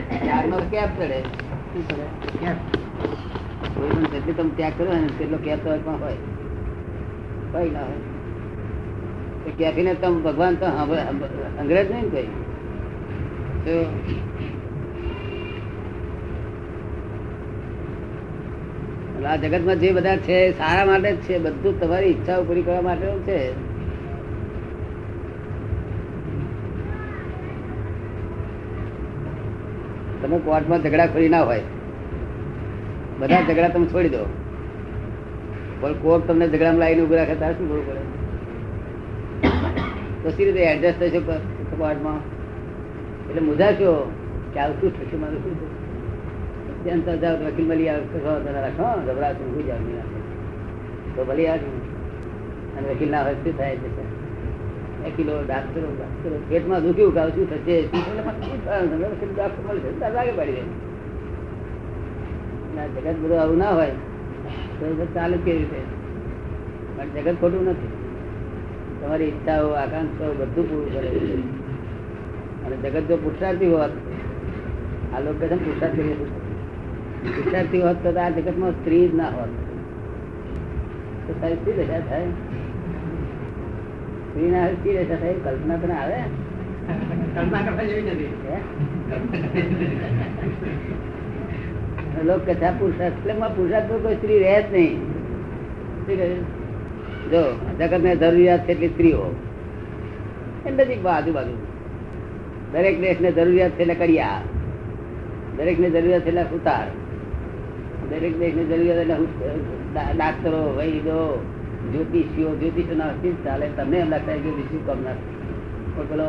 ત્યાગનો cap ચડે. શું કરે? કેમ? કોઈ પણ જેટલી તમે ત્યાગ કર્યો ને તેટલો કેપ તો પણ હોય. કઈ ના હોય. કેફીને તમે ભગવાન તો અંગ્રેજ નહીં ને કોઈ? આ જગતમાં જે બધા છે સારા માટે જ છે બધું તમારી ઈચ્છાઓ પૂરી કરવા માટે છે. તમે કોર્ટમાં ઝઘડા ખોરી ના હોય. બધા ઝઘડા તમે છોડી દો. પણ કોર્ટ તમને ઝઘડામાં લાવીને ઊભી રાખે ત્યારે શું કરવું પડે? તો સી રીતે એડજસ્ટ થશે કોર્ટમાં? એટલે મુજાશો કે આવું શું થશે મારું શું જેમ તો જાઓ વકીલ મળી રાખો? ગભરાશો, હું જાવ તો ભલે આવે અને વકીલ ના હોય શું થાય છે? વકીલો ડાક્ટરો ડાક્ટરો પેટમાં દુખ્યું કાવ શું થશે ડૉક્ટર મળશે લાગે પડી જાય. જગત બધું આવું ના હોય. તો ચાલે કેવી રીતે? પણ જગત ખોટું નથી. તમારી ઈચ્છાઓ, આકાંક્ષાઓ બધું પૂરું કરે છે. અને જગત જો પુરુષાર્થી હોત, આ લોકો છે પુરુષાર્થ પુરુષાર્થી હોત તો આ જગતમાં સ્ત્રી જ ના હોત. તો તારી શી દશા થાય? સ્ત્રી ના શી દશા થાય કલ્પના તને આવે? કલ્પના કરવા જેવી નથી. હે? લોકો કહે છે આ પુરુષાર્થ એટલે પુરુષાર્થ કોઈ સ્ત્રી રહે જ નહીં. જો જગત ને જરૂરિયાત છે એટલી સ્ત્રીઓ. એ આજુબાજુ. દરેક દેશ ને જરૂરિયાત છે એટલે કડિયા. દરેક ને જરૂરિયાત છે એટલે સુતાર. દરેક દેશ ને જરૂરિયાત એટલે ડાક્ટરો વૈદો જ્યોતિષીઓ જ્યોતિષો ના હસ્તી ચાલે, તમને એમ લાગતા જ્યોતિષી કે ના. પણ પેલો,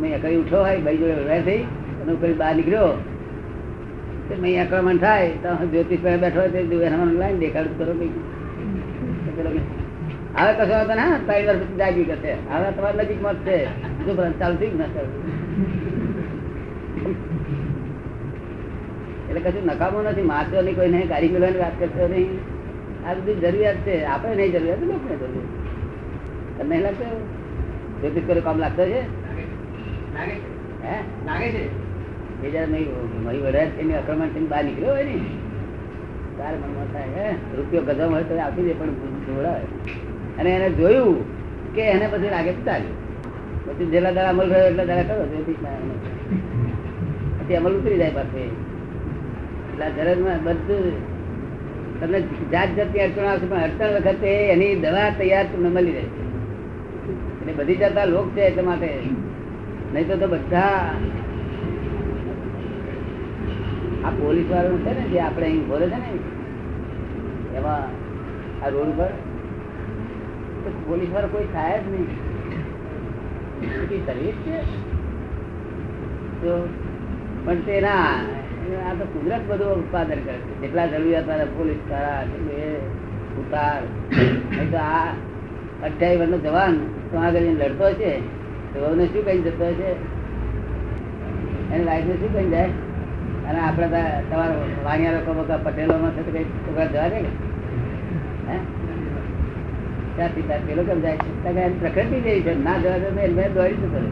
મેં કઈ ઉઠો હોય, ભાઈ જોડે રહે થઈ, અને કઈ બહાર નીકળ્યો તે મેં આક્રમણ થાય, તો જ્યોતિષ પાસે બેઠો હોય, તો એનામાં લાઈન દેખાડું કરો પેલો હવે કશો વાંધો ના, ત્રણ વર્ષ જાગી કરશે હવે તમારા નજીક મત છે. જો ચાલુ કે ના ચાલુ. એટલે કશું નકામું નથી. મારતો નહીં કોઈ નહીં ગાડી મેળવાની વાત કરતો નહીં. આ બધી જરૂરિયાત છે. આપણે નહીં જરૂરિયાત લોકોને જરૂરિયાત તમને નહીં લાગતું એવું? જ્યોતિષ કરે કામ લાગતો છે? હે? લાગે છે. બીજા મારી વડાય એની અક્રમણ થઈને બહાર નીકળ્યો હોય ને. તારે મનમાં થાય, હે? રૂપિયો ગધમ હોય તો આપી દે, પણ જોડાય. અને એને જોયું કે એને પછી લાગે તો ચાલ્યું પછી જેટલા દાડા અમલ રહ્યો એટલા દાડા કરો જ્યોતિષના એને. પછી અમલ ઉતરી જાય પાસે એટલે આ બધું તમને જાત જાતની અડચણ આવશે પણ અડચણ વખતે એની દવા તૈયાર તમને મળી રહેશે એટલે બધી જતા લોક છે એટલા માટે. નહીં તો બધા આ પોલીસ વાળો છે ને, જે આપણે અહીં બોલે છે ને, એમાં આ રોડ ઉપર તો પોલીસ વાળો કોઈ થાય જ નહીં. સર્વિસ છે. તો પણ તે ના આ તો કુદરત બધું ઉત્પાદન કરે છે. જેટલા જરૂરિયાત પોલીસવાળા ઉતાર તો આ અઠ્યાવીસ વર્ષનો જવાન, તો આગળ લડતો છે. તો શું કહી જતો છે એની લાઈફને શું કહી જાય? અને આપણે તમારા વાણિયા લોકો બધા પટેલોમાં છે તો કઈ છોકરા જવા દે હે? ત્યાંથી ત્યાં પેલો કેમ જાય? પ્રકૃતિ જેવી છે. ના જવા દે દોડી શું રહે.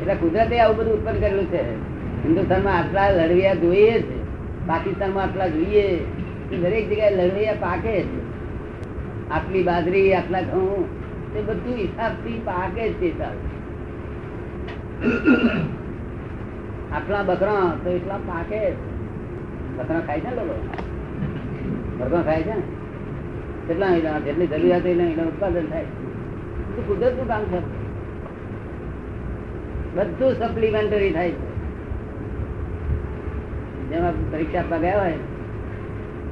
એટલે કુદરતે આવું બધું ઉત્પન્ન કરેલું છે. હિન્દુસ્તાનમાં આટલા લડવિયા જોઈએ છે. પાકિસ્તાનમાં આટલા જોઈએ દરેક જગ્યાએ લડવિયા પાકે છે. આટલી બાજરી, આટલા ઘઉં તે બધું હિસાબથી પાકે છે આટલા બકરા તો એટલા પાકે. બકરા ખાય છે લોકો? બકરા ખાય છે ને? કેટલા એના, જેટલી જરૂરિયાત એટલા ઉત્પાદન થાય. કુદરતનું કામ છે. બધું સપ્લિમેન્ટરી થાય છે. જેમાં પરીક્ષા આપવા ગયા હોય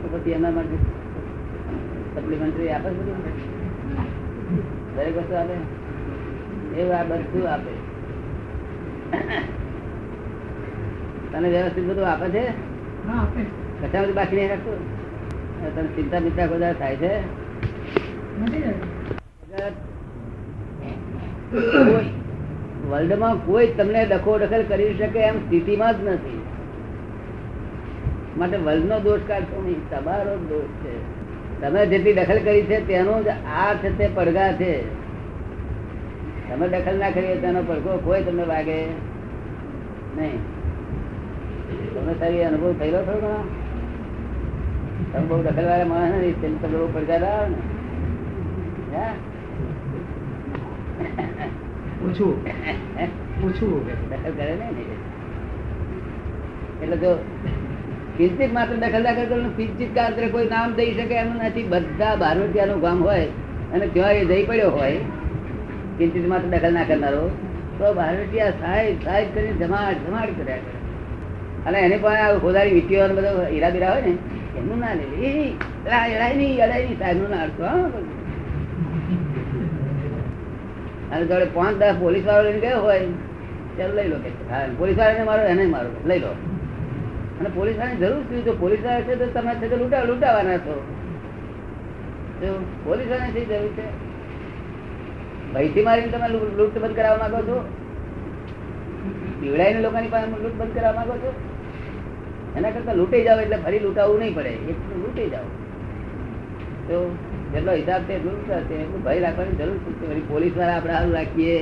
તો પછી એના માટે સપ્લિમેન્ટરી આપે છે દરેક વસ્તુ આપે? એવું આ બધું આપે. તને વ્યવસ્થિત બધું આપે છે? કશા. બાકી નહીં રાખતું? તને ચિંતા બિંતા બધા થાય છે? વર્લ્ડમાં કોઈ તમને ડખો ડખલ કરી શકે એમ સ્થિતિમાં જ નથી. માટે વર્લ્ડનો દોષ કાઢશો નહીં તમારો દોષ છે. તમે જેટલી દખલ કરી છે તેનો જ આ છે તે પડઘા છે. તમે દખલ ના કરી તેનો પડઘો કોઈ તમને વાગે નહીં. તમે સારી અનુભવ થયેલો છો ઘણો? તમે બહુ દખલવાળા માણસ નથી તેમ તમે બહુ પડઘા આવે ને. હે? પૂછવું. પૂછવું. દખલ કરે ને. એટલે જો કિંચિત માત્ર દખલ ના કરે તો કિંચિત કોઈ નામ દઈ શકે એમ નથી. બધા બારવટિયાનું ગામ હોય અને ત્યાં એ જઈ પડ્યો હોય કિંચિત માત્ર દખલ ના કરનારો, તો બારવટિયા સાહેબ સાહેબ કરીને જમાડ જમાડ કર્યા કરે. અને એને પણ આ ખોદારી વીટીઓ બધો હીરા બીરા હોય ને, એમનું ના લે, એ અડાય નહીં અડાય નહીં, સાહેબનું ના અડતો. અને જોડે પાંચ, દસ પોલીસ વાળો લઈને ગયો હોય ચાલો લઈ લો કે પોલીસ વાળાને મારો, એને મારો, લઈ લો. અને પોલીસ વાળાની જરૂર શું જો પોલીસવાળા છે તો તમે છે લૂંટા, લૂંટાવાના છો. પોલીસ વાળાની શી જરૂર છે? ભયથી મારીને તમે લૂંટ બંધ કરાવવા માંગો છો? પીવડાઈને લોકોની પાસે લૂંટ બંધ કરાવવા માંગો છો? એના કરતા લૂંટાઈ જાવ એટલે ફરી લૂંટાવવું નહીં પડે. એટલું લૂંટાઈ જાવ તો જેટલો હિસાબ છે, એટલું લૂંટાશે એટલું ભય રાખવાની જરૂર શું છે. પોલીસવાળા આપણે સારું રાખીએ.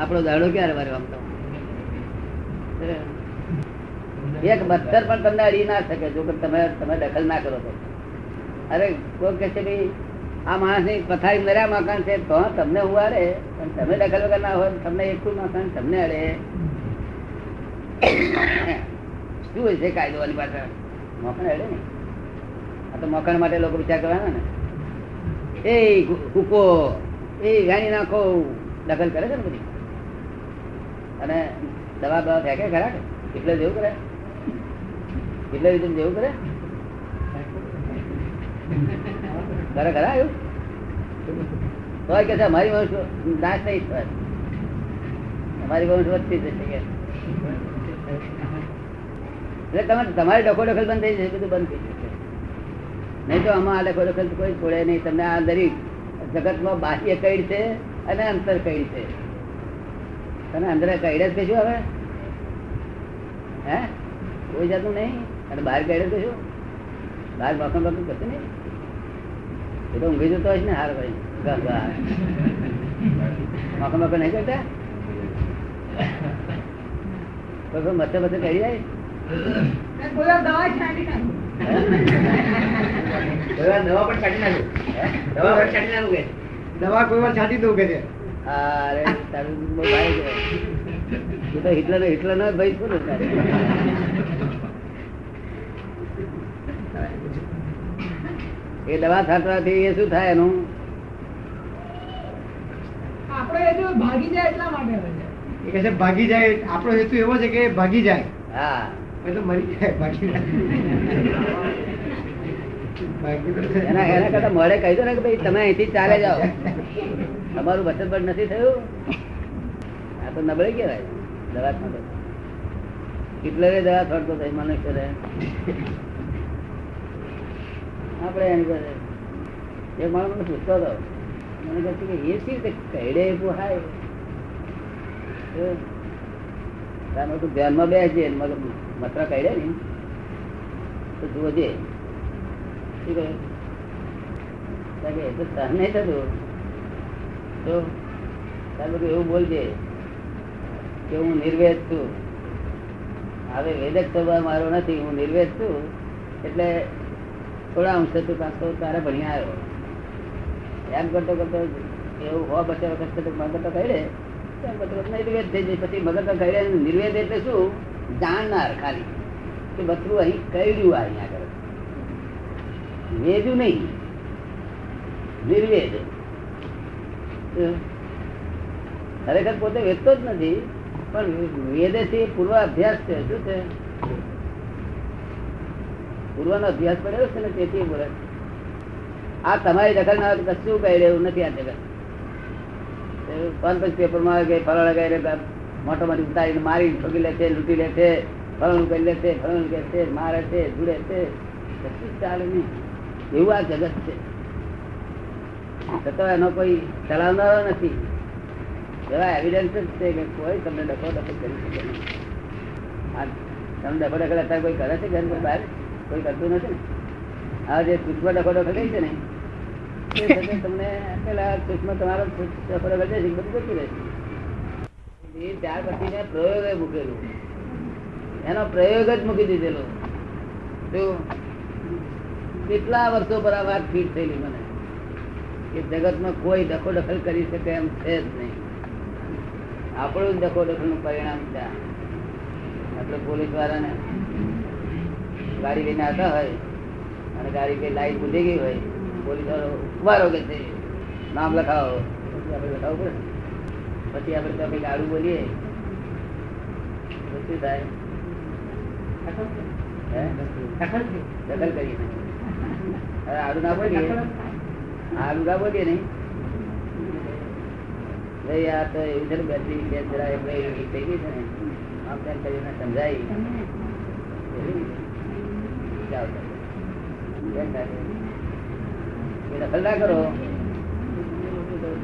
આપણો દાડો ક્યારે વારે આમ તો એક મચ્છર પણ તમને અડી ના શકે, જો કે તમે તમે દખલ ના કરો તો. અરે, કોઈ કહે છે ભાઈ, આ માણસની પથારી મર્યા મકાન છે, તો તમને હું અડે પણ તમે દખલ વગર ના હોય તમને એકલું મકાન તમને અડે. શું હોય છે કાયદો વાળી પાછળ? મકાન અડે ને. આ તો મકાન માટે લોકો વિચાર કરવાના ને. એ હુકો, એ ગાણી નાખો, દખલ કરે છે ને બધી. અને દવા દવા ફેંકે ખરા એટલે જેવું કરે. એટલે રીતે જેવું કરે? તારે ખરા એવું તો કે અમારી વંશ નાશ નહીં થાય અમારી વંશ વધતી જશે એટલે તમે તમારી ડખો ડખલ બંધ થઈ જશે બધું બંધ થઈ જશે. નહીં તો આમાં આ ડખો ડખલ કોઈ છોડે નહીં. તમને આ દરેક જગતમાં બાહ્ય કઈડ છે અને અંતર કઈડ છે. તને અંદર કઈડ જ કહેશું હવે? હે? કોઈ જાતું નહીં? અને બહાર કઈડ તો શું? બહાર બાકમ બાકમ કરશે નહીં એ તો ઊંઘી જતો હોય ને હાર ભાઈ. બાકમ બાકમ નહીં કરતા? કોઈ મચ્છર મચ્છર કરી જાય? દવા પણ કાઢી નાખું. દવા પણ કાઢી નાખું કે? દવા કોઈ વાર છાંટી દઉં કે છે? અરે તારું. તું તો હિટલર હિટલર નો ભાઈ શું તારે. એ દવા છાંટવાથી એ શું થાય એનું? ભાગી જાય એટલા માટે એ ભાગી જાય આપણો હેતુ એવો છે કે ભાગી જાય. હા. એ મરી જાય ભાગી જાય. એના એના કરતા મોડે કહી દો ને કે ભાઈ તમે અહીંથી ચાલે જાઓ. તમારું બચત બટ નથી થયું? આ તો નબળી કહેવાય. દવા છાંટો હિટલરે દવા છાંટતો હતો મનુષ્ય આપણે એની પાસે એ માણસ મને પૂછતો હતો. મને કહે કે એ સી રીતે કહેડે પોહાય તો તારે તું ધ્યાનમાં બેસજે મતલબ મતરા કહેડે ને તો જોજે શું કહે? એ તો નહીં થતું. તો તારે બધું એવું બોલજે કે હું નિર્વેદ છું. હવે વેદક સ્વભાવ મારો નથી, હું નિર્વેદ છું. એટલે થોડા અંશે તું પાછો તારે ભણી આવ્યો. એમ કરતો કરતો એવું હો બચે વખત તો મગર તો કહી નિર્વેદ થઈ જાય. પછી મગર તો કહી નિર્વેદ એટલે શું? જાણનાર ખાલી. કે બધું અહીં કહ્યું આ અહીંયા આગળ. વેદું નહીં. નિર્વેદ. ખરેખર પોતે વેચતો જ નથી. પણ વેદે થી પૂર્વ અભ્યાસ છે. શું છે? પૂર્વનો અભ્યાસ પડેલો છે ને તેથી બોલે આ તમારી દખલ ના કશું કહી રહ્યું નથી આ જગત. કોન્ફરન્સ પેપરમાં આવે કે ફલાણા રહ્યો મોટો મોટી ઉતારીને મારી ઠોકી લે છે, લૂંટી લે છે, ફલાણું કરી લે છે, ફલાણું કરે છે, મારે છે, જુડે છે. કશું ચાલે નહીં. એવું આ જગત છે. છતાં એનો કોઈ ચલાવનારો નથી. એવા એવિડન્સ જ છે કે કોઈ તમને ડખો ડખો કરી શકે નહીં. આ તમે ડખો ડખો કોઈ કરે છે ઘર બહાર? કોઈ કરતું નથી આ જે સૂક્ષ્મ ડખો ડખો છે ને, એ તમને પેલા સૂક્ષ્મ તમારો ડખો ડખો છે બધું જતું રહેશે એ ત્યાર પછી મેં પ્રયોગ મૂકેલું. એનો પ્રયોગ જ મૂકી દીધેલો. તો કેટલા વર્ષો પર આ વાત ફીટ થયેલી મને? કે જગતમાં કોઈ દખો દખલ કરી શકે એમ છે જ નહીં. આપણું જ દખો દખલનું પરિણામ છે. આપણે પોલીસ વાળાને ગાડી લઈને આવતા હોય અને ગાડી કઈ લાઈટ બુझી ગઈ હોય, પોલીસ વાળો ઉભારો કે છે નામ લખાવો. આપણે લખાવવું પડે. પછી આપણે તો કઈ ગાડું બોલીએ. શું થાય? દખલ આડું ના બોલીએ. આડું ના બોલીએ નહીં. આ તો એવું છે બેટરી થઈ ગઈ છે ને. આમ તેમ કરીને સમજાય એવી જાઓ તો. કેમ થાય? એ દખલ ના કરો.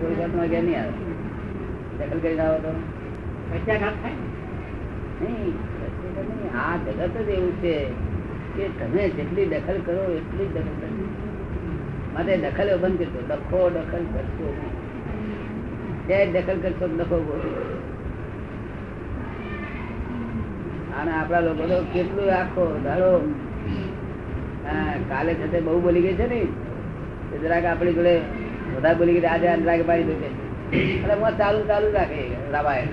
કોઈ જાતનો ઘેર નહીં આવે. દખલ કરીને આવો તો. નહીં આ જગત જ એવું છે કે તમે જેટલી દખલ કરો એટલી જ દખલ કરો. માટે દખલ બંધ કરજો. ડખો દખલ કરશો નહીં દખલ કરશો તો બોલો. અને આપણા લોકો તો કેટલું આખો દાડો હા, કાલે સાથે બહુ બોલી ગઈ છે ને. જરાક આપણી જોડે વધારે બોલી ગઈ આજે અંદરાગ પાડી દઉં એટલે હું ચાલુ ચાલુ રાખે રામાયણ.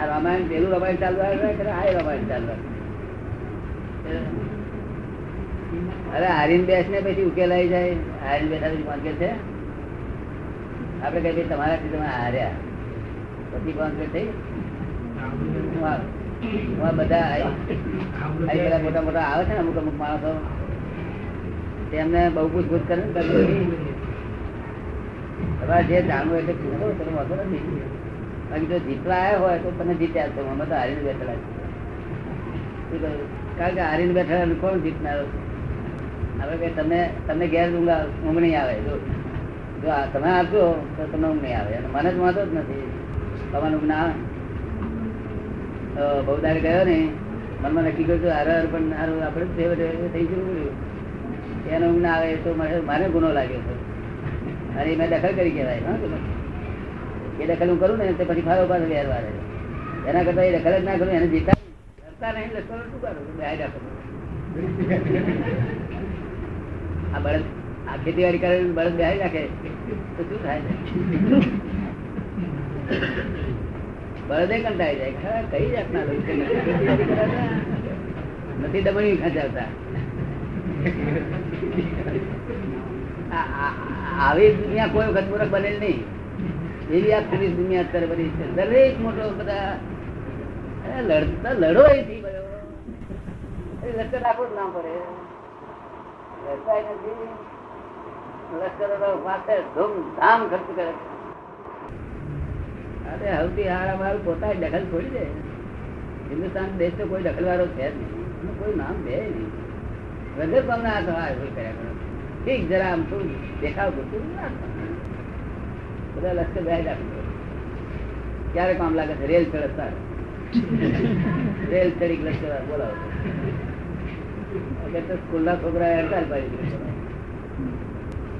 આ રામાયણ પેલું રામાયણ ચાલુ આવે આ રામાયણ ચાલુ અરે હારીને બેસ ને પછી ઉકેલાઈ જાય. હારીને બેઠા પછી કોણ છે? આપડે કઈ તમારાથી તમે હાર્યા. પછી કોણ થઈ બધા મોટા મોટા આવે છે ને અમુક અમુક માણસો. તેમને બહુ પૂછપૂછ કરે તમારે જે જાણવું એટલે પૂછો, તમે વાંધો નથી. બાકી જો જીતવા આવ્યા હોય તો તમે જીત્યા છો, અમે તો હારીને બેઠેલા કારણ કે હારીને બેઠેલા કોણ જીતનારો? હવે કે તમે તમને ઘેર ઊંઘ ઊંઘ નહીં આવે. જો જો તમે આપજો તો તમને ઊંઘ નહીં આવે. અને મને જ વાંધો જ નથી. તમારું ઊંઘ ના આવે. તો બહુ દાડે ગયો ને મનમાં નક્કી કર્યું હતું, હારે હારે પણ આપણે થઈ જવું પડ્યું એને ઊંઘ ના આવે તો મારે ગુનો લાગ્યો છે અને મેં દખલ કરી કહેવાય એ દખલ હું કરું ને તો પછી ફાળો પાછો વેર વારે એના કરતા એ દખલ જ ના કરું એને જીતા કરતા નહીં લખો શું કરું? બે આ બળદ આ ખેતીવાડી કરે બળદ બે રાખે તો શું થાય? બળદે કંટાળી જાય. ખરા, કઈ જાતના લોકો? નથી દમણી ખંચાવતા. આવી દુનિયા કોઈ વખત મૂર્ખ બનેલ નહીં. એવી આ પોલીસ દુનિયા અત્યારે બની છે. દરેક મોટો બધા લડતા લડો એથી લશ્કર રાખવું જ ના પડે. લડતા નથી લશ્કર ધૂમધામ ખર્ચ કરે છે. અરે હવથી આ અમારું પોતા દખલ છોડી દે. હિન્દુસ્તાન દેશ તો કોઈ દખલ વાળો છે જ નહીં. કોઈ નામ દે નહીં. વગર પણ આ થવા કોઈ કર્યા કરો. ઠીક, જરા આમ થોડું દેખાવ પૂરતું બધા લશ્કર રાખવું ક્યારે કામ લાગે છે? રેલ ચડતા રેલ ચડી લશ્કર બોલાવો. અગર તો સ્કૂલના છોકરા હડતાલ પાડી.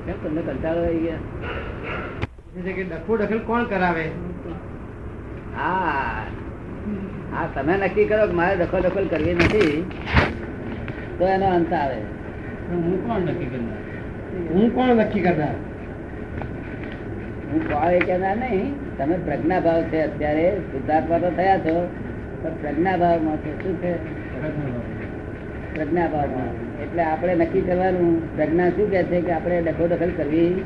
કેમ તમને કંટાળો આવી ગયા? કે ડખો દખલ કોણ કરાવે? હા. હા તમે નક્કી કરો કે મારે દખલ દખલ કરવી નથી તો એનો અંત આવે. હું કોણ નક્કી કરનાર? હું કોણ નક્કી કરનાર? હું કોણ એ કહેનાર નહીં. તમે પ્રજ્ઞા ભાવ છે અત્યારે શુદ્ધાત્મા તો થયા છો પણ પ્રજ્ઞા ભાવમાં છે. શું છે? પ્રજ્ઞા ભાવમાં એટલે આપણે નક્કી કરવાનું. પ્રજ્ઞા શું કહે છે કે આપણે દખો દખલ કરવી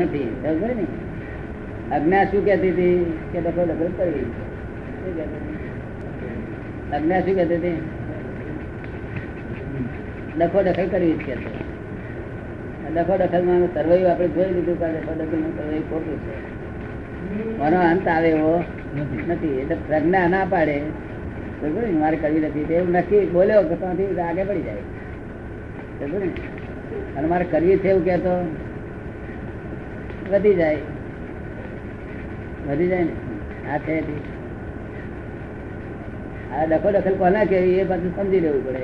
નથી સમજ ને? અજ્ઞા શું કહેતી હતી? કે દખો દખલ કરવી? અજ્ઞા શું કહેતી હતી? દખો દખલ કરવી જ કહેતો દખો દખલમાં સર્વૈવ આપણે જોઈ લીધું કે દખલનું સર્વૈવ ખોટું છે. મારો અંત આવે એવો નથી. એટલે પ્રજ્ઞા ના પાડે? મારે કરવી નથી. એવું નક્કી બોલ્યો કે ત્યાંથી આગળ પડી જાય? અને મારે કરવી છે એવું કહેતો. વધી જાય. વધી જાય ને? આ છે. આ દખો દખલ કોના કેવી એ પાછું સમજી લેવું પડે.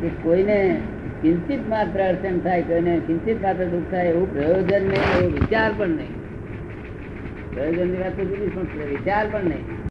કે કોઈને કિંચિત માત્ર અડચણ થાય, કોઈને કિંચિત માત્ર દુઃખ થાય, એવું પ્રયોજન નહીં એવો વિચાર પણ નહીં. પ્રયોજનની વાત તો જુદી પણ વિચાર પણ નહીં.